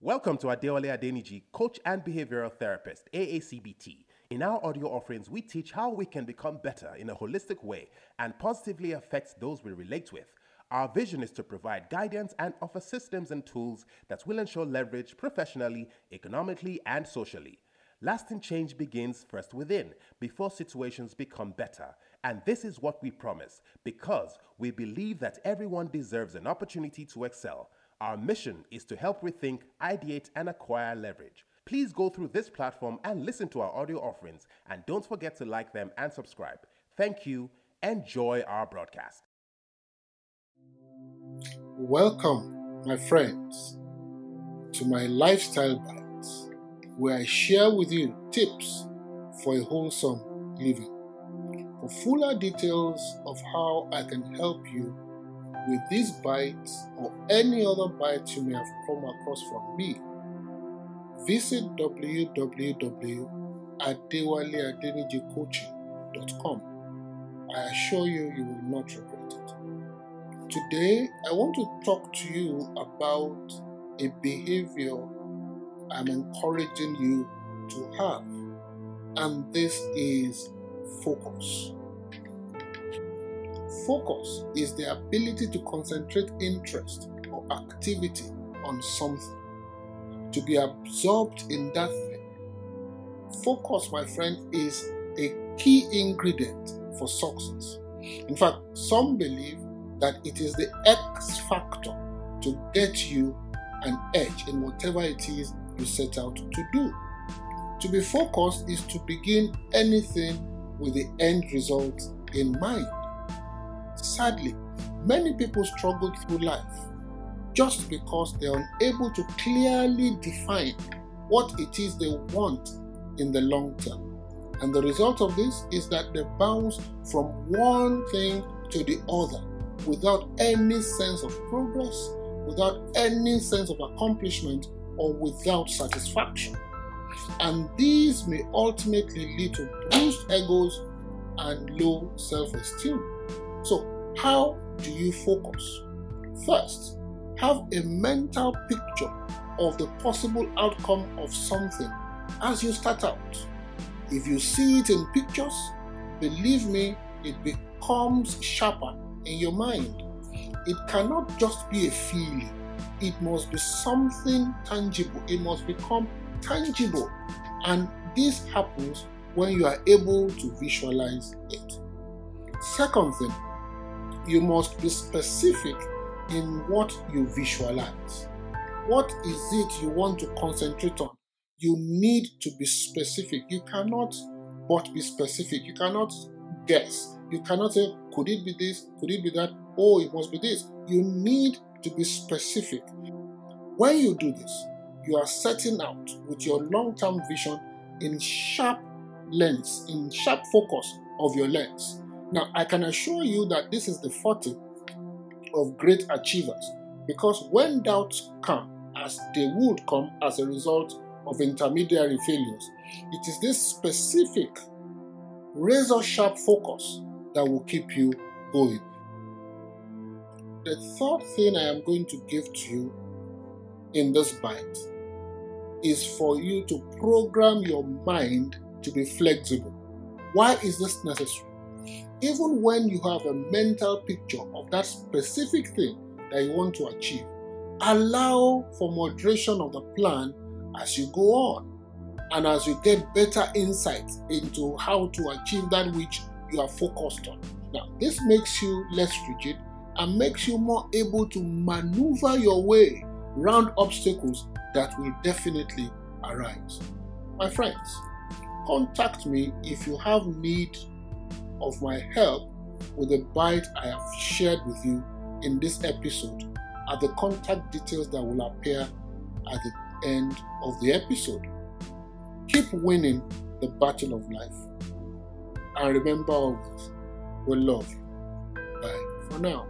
Welcome to Adewale Adeniji, coach and behavioral therapist, AACBT. In our audio offerings, we teach how we can become better in a holistic way and positively affect those we relate with. Our vision is to provide guidance and offer systems and tools that will ensure leverage professionally, economically, and socially. Lasting change begins first within before situations become better. And this is what we promise because we believe that everyone deserves an opportunity to excel. Our mission is to help rethink, ideate, and acquire leverage. Please go through this platform and listen to our audio offerings, and don't forget to like them and subscribe. Thank you. Enjoy our broadcast. Welcome, my friends, to my Lifestyle Bites, where I share with you tips for a wholesome living. For fuller details of how I can help you with these bites or any other bites you may have come across from me, visit www.adewaleadenijicoaching.com. I assure you, you will not regret it. Today, I want to talk to you about a behavior I'm encouraging you to have, and this is focus. Focus is the ability to concentrate interest or activity on something, to be absorbed in that thing. Focus, my friend, is a key ingredient for success. In fact, some believe that it is the X factor to get you an edge in whatever it is you set out to do. To be focused is to begin anything with the end result in mind. Sadly, many people struggle through life just because they're unable to clearly define what it is they want in the long term. And the result of this is that they bounce from one thing to the other without any sense of progress, without any sense of accomplishment, or without satisfaction. And these may ultimately lead to bruised egos and low self esteem. So, how do you focus? First, have a mental picture of the possible outcome of something as you start out. If you see it in pictures, believe me, it becomes sharper in your mind. It cannot just be a feeling, it must be something tangible. It must become tangible. And this happens when you are able to visualize it. Second thing, you must be specific in what you visualize. What is it you want to concentrate on? You need to be specific. You cannot but be specific. You cannot guess. You cannot say, could it be this? Could it be that? Oh, it must be this. You need to be specific. When you do this, you are setting out with your long term vision in sharp lens, in sharp focus of your lens. Now, I can assure you that this is the forte of great achievers because when doubts come, as they would come as a result of intermediary failures, it is this specific, razor sharp focus that will keep you going. The third thing I am going to give to you in this bite is for you to program your mind to be flexible. Why is this necessary? Even when you have a mental picture of that specific thing that you want to achieve, allow for moderation of the plan as you go on and as you get better insights into how to achieve that which you are focused on. Now, this makes you less rigid and makes you more able to maneuver your way around obstacles that will definitely arise. My friends, contact me if you have need of my help with the bite I have shared with you in this episode at the contact details that will appear at the end of the episode. Keep winning the battle of life. And remember always, we love you. Bye for now.